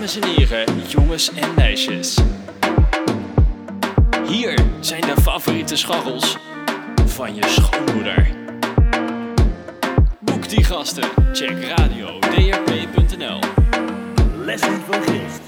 Dames en heren, jongens en meisjes. Hier zijn de favoriete scharrels van je schoonmoeder. Boek die gasten. Check radio drp.nl. Lessen van Gist.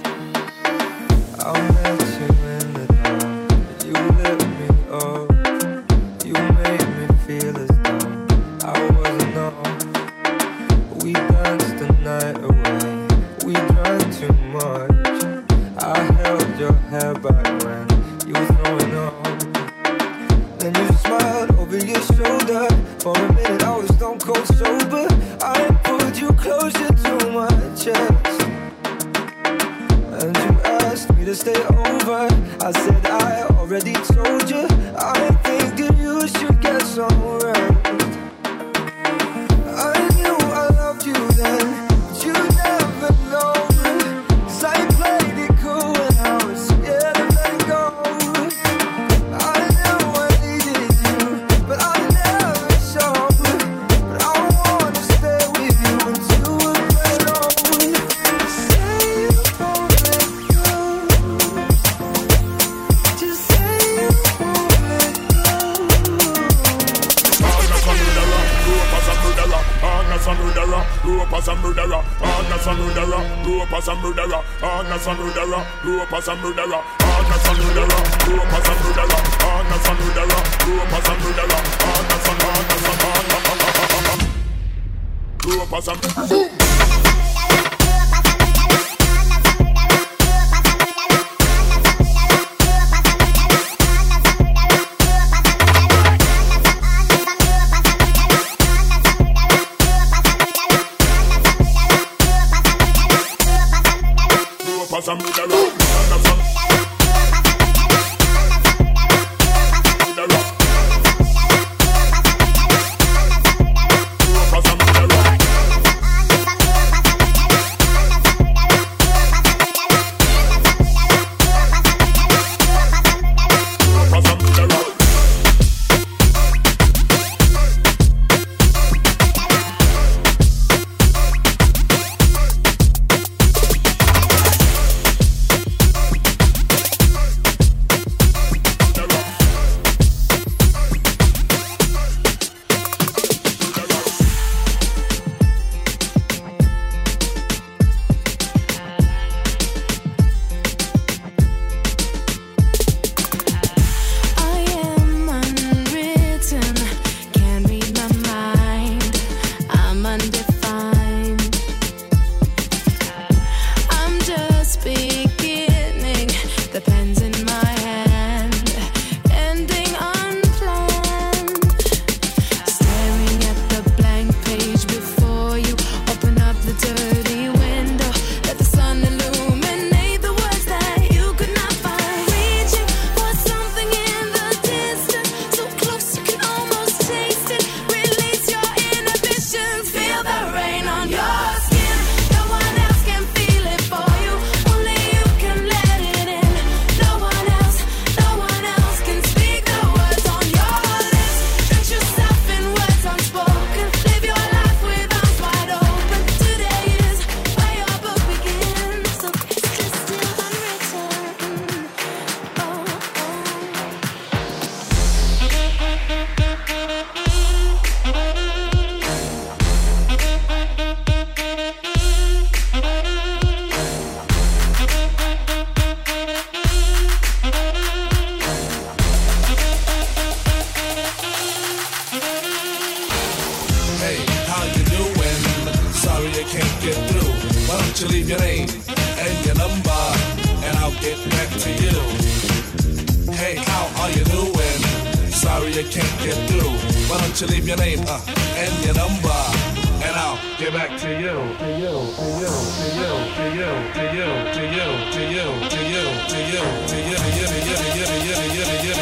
and murderer, Lopez and murderer, Agnes and murderer, Lopez and murderer, Agnes and murderer, Lopez and murderer, Agnes and murderer, Lopez and murderer, Agnes and murderer, Lopez and murderer, Agnes and Agnes and Agnes and Agnes and Agnes and you leave your name and your number, and I'll get back to you. Hey, how are you doing? Sorry you can't get through. Why don't you leave your name uh, and your number? and I'll get back to you. To you, to you, to you, to you, to you, to you, to you, to you, to you, to you, to you, to you, to you, to you, to you, to you.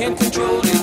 can't control it.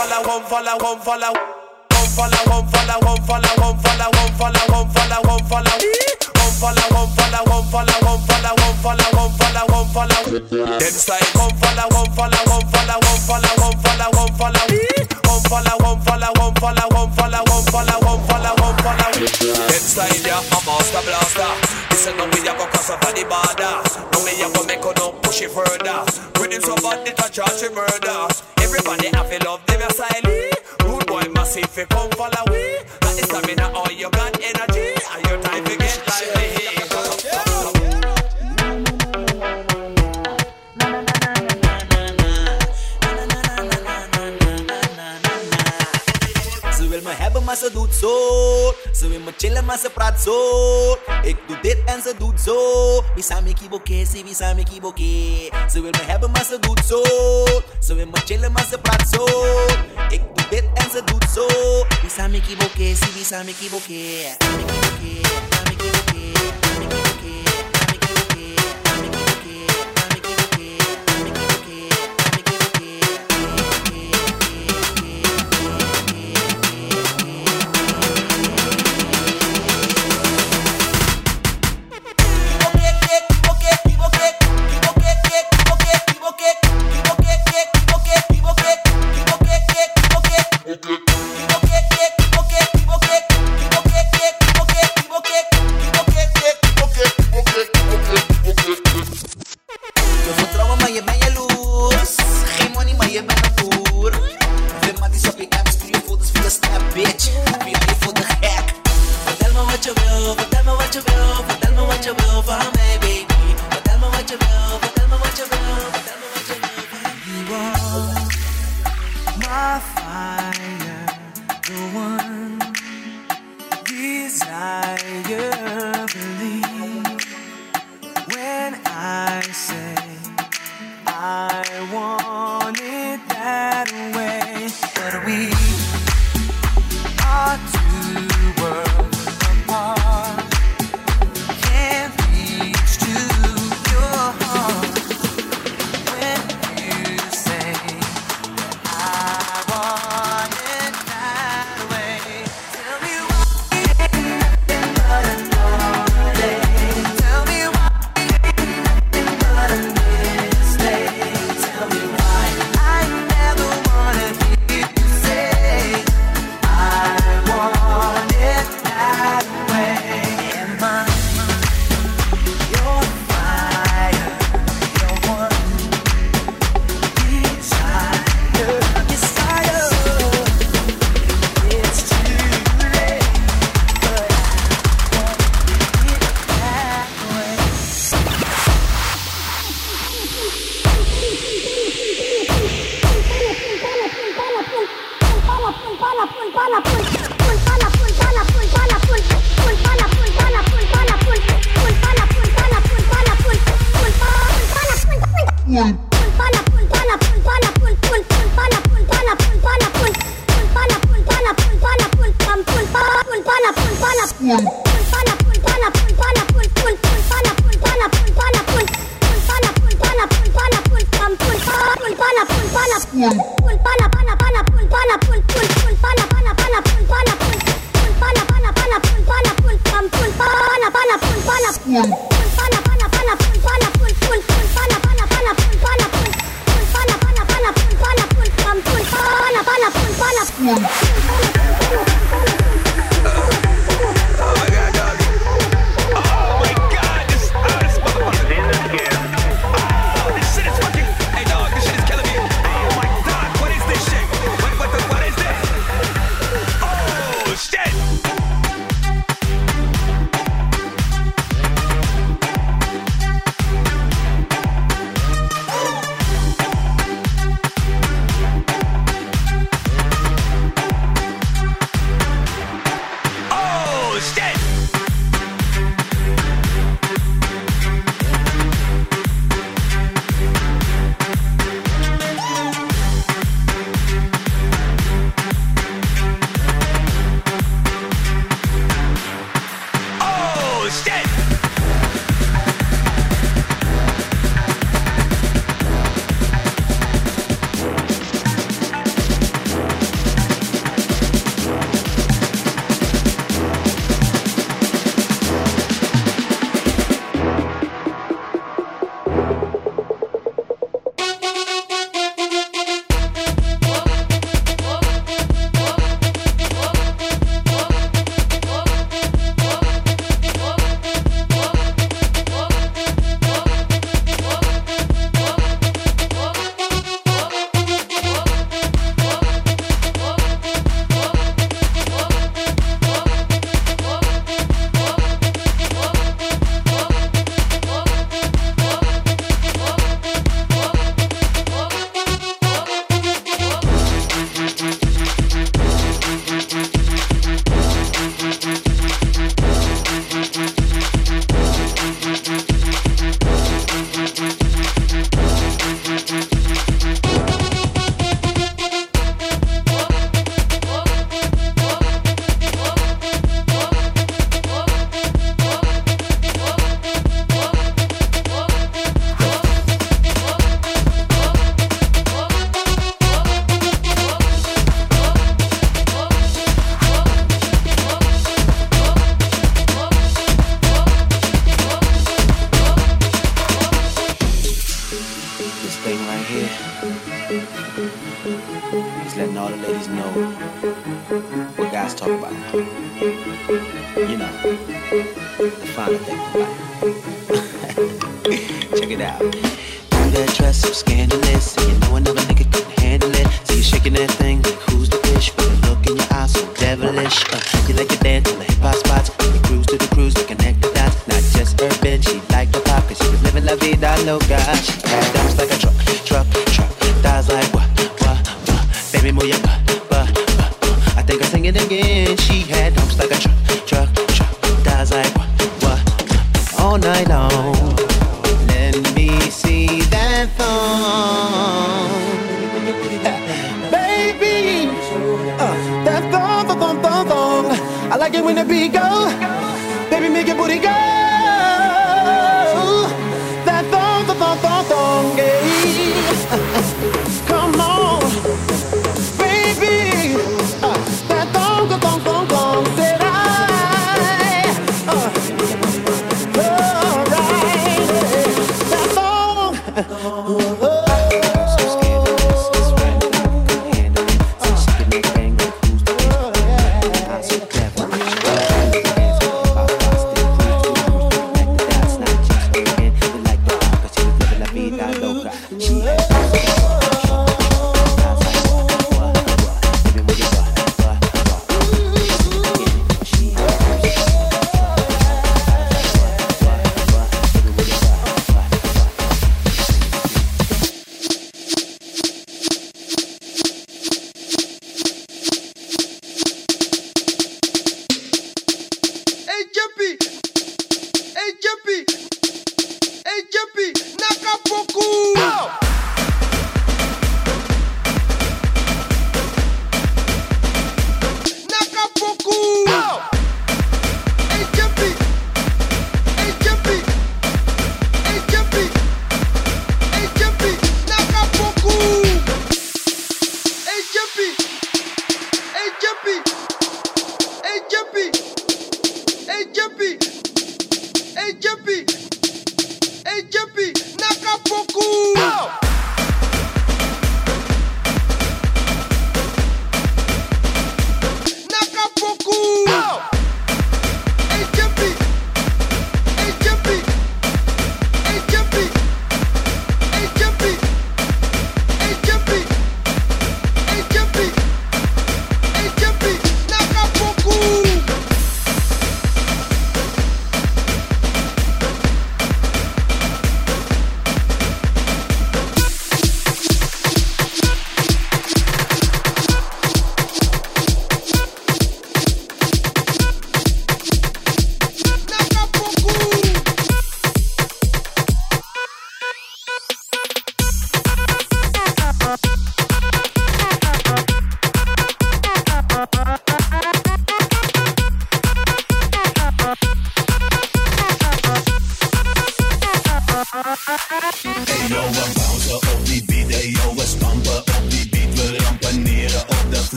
Follow, come follow, come follow. Come follow, come follow, come follow, come follow, come follow, come follow, come follow. Come follow, come follow, come follow, come follow, come follow, come follow, come follow. Them side, come follow, come follow, come follow, come follow, come follow, come follow. Come follow, come follow, come follow, come follow, come follow, come follow, come follow. Them side, yeah, a master blaster. Listen, now we a go cross over the border. Now me a go make no push it further. With him somebody to charge him murder. Everybody have to love them aside. Rude boy massive, come follow we. Got the stamina, all you got energy. And your time to get lively. Maar ze doet zo. Ze wil me chillen, maar ze praat zo. Ik doe dit en ze doet zo. Me kiboke, samen me kiboke. Ze wil me hebben, maar ze doet zo. Ze wil me chillen, maar ze praat zo. Ik doe dit en ze doet zo. Kiboke, kiboke. Samen kiboke,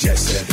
Jesse,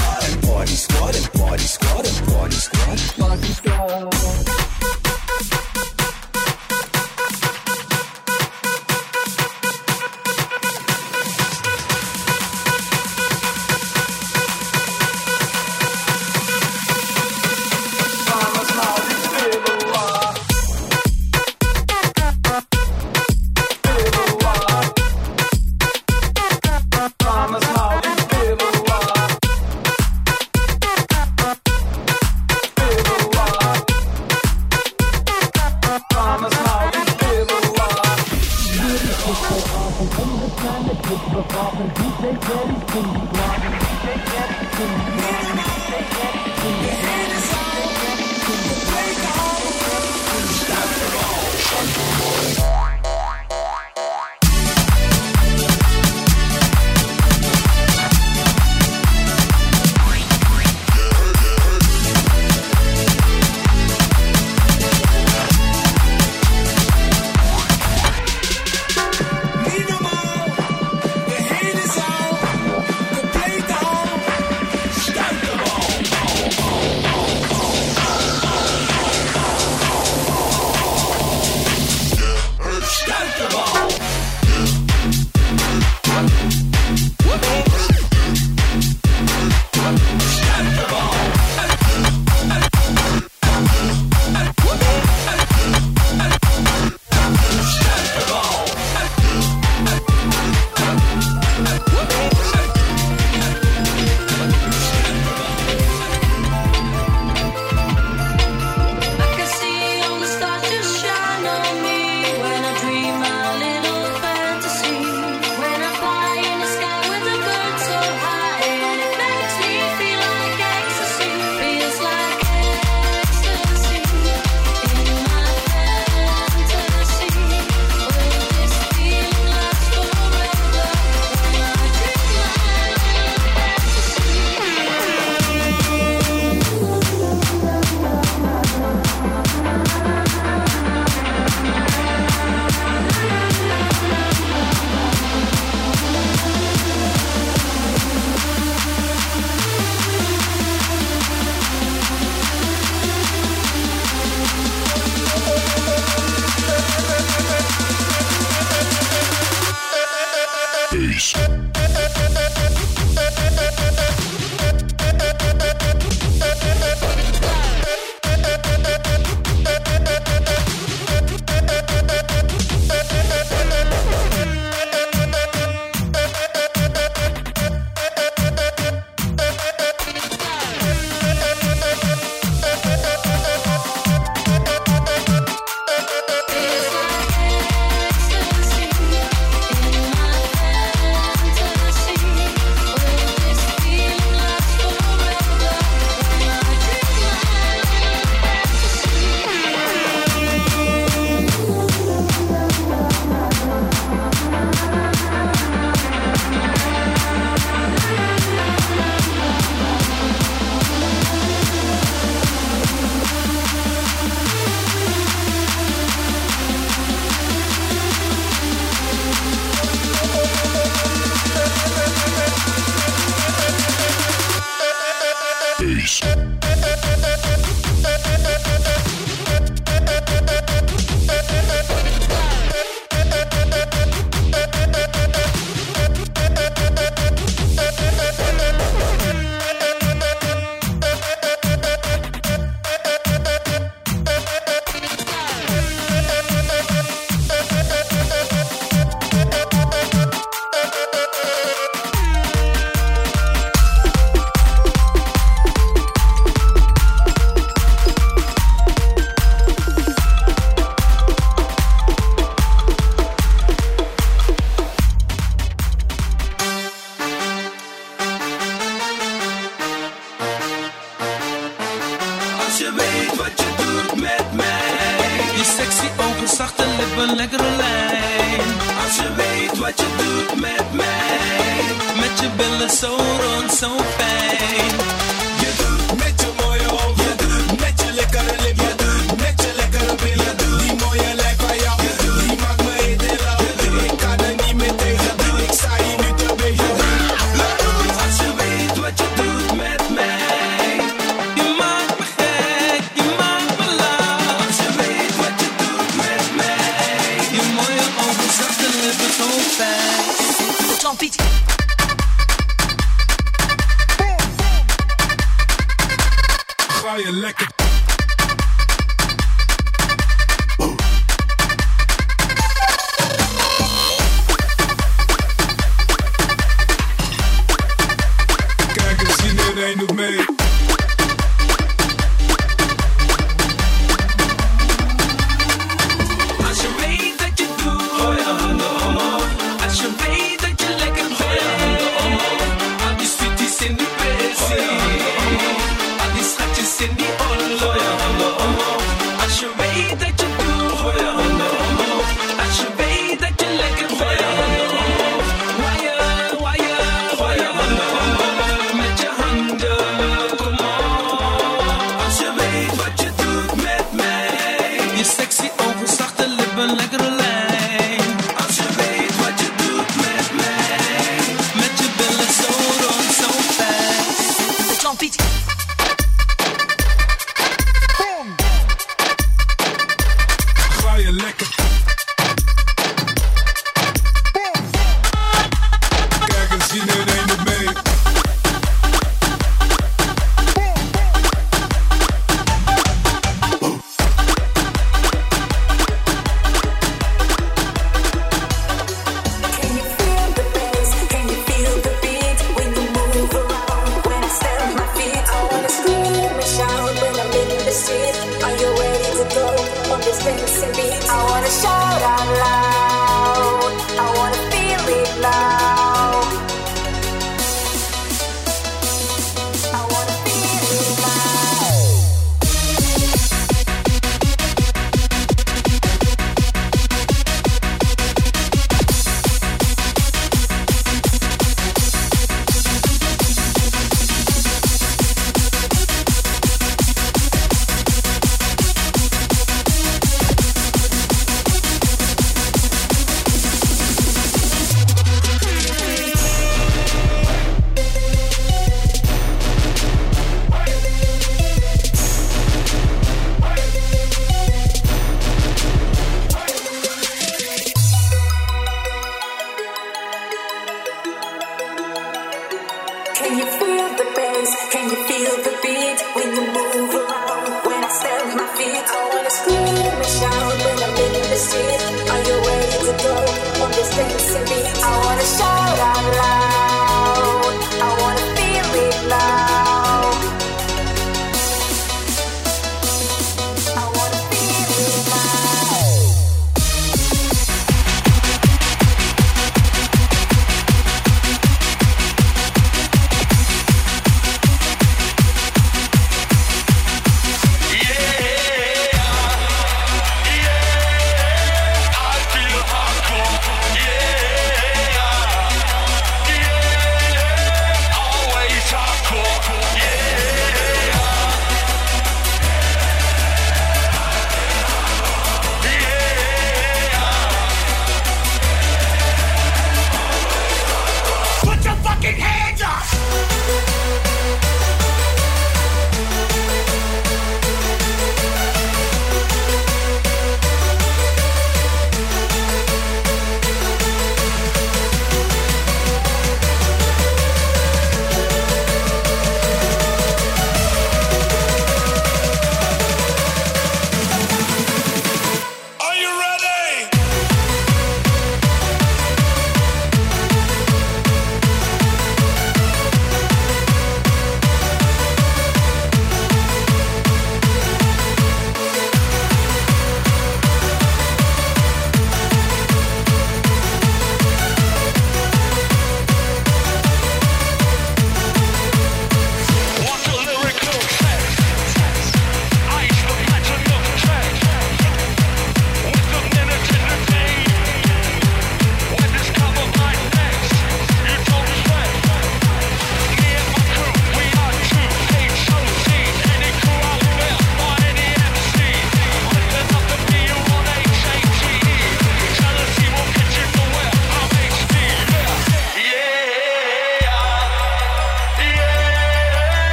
Are you ready to go on this fancy beat? I wanna shout out loud. I wanna feel it loud.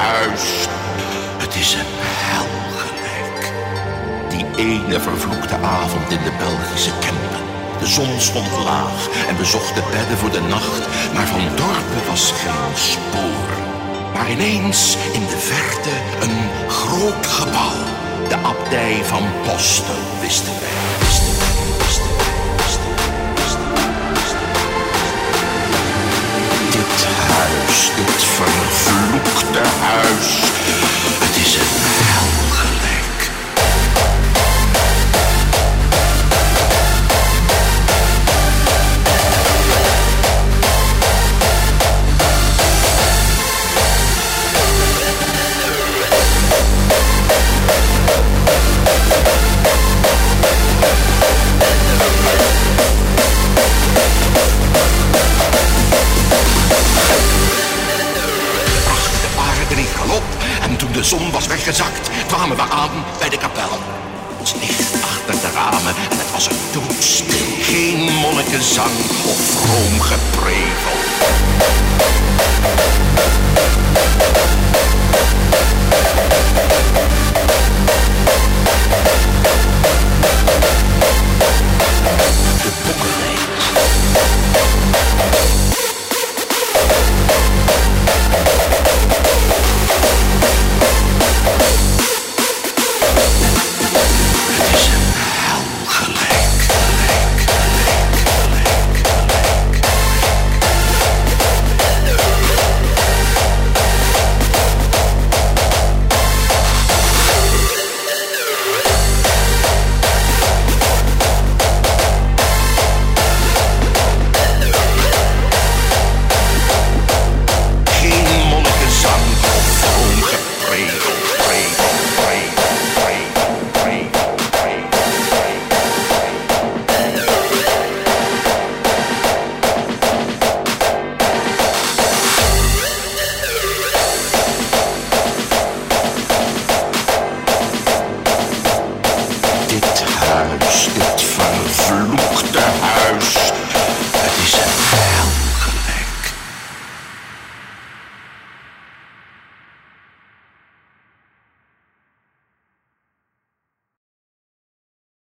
Huis. Het is een hel gelijk. Die ene vervloekte avond in de Belgische Kempen. De zon stond laag en we zochten bedden voor de nacht, maar van dorpen was geen spoor. Maar ineens in de verte een groot gebouw. De abdij van wij. Wisten wij, dit vervloekte huis. Het is een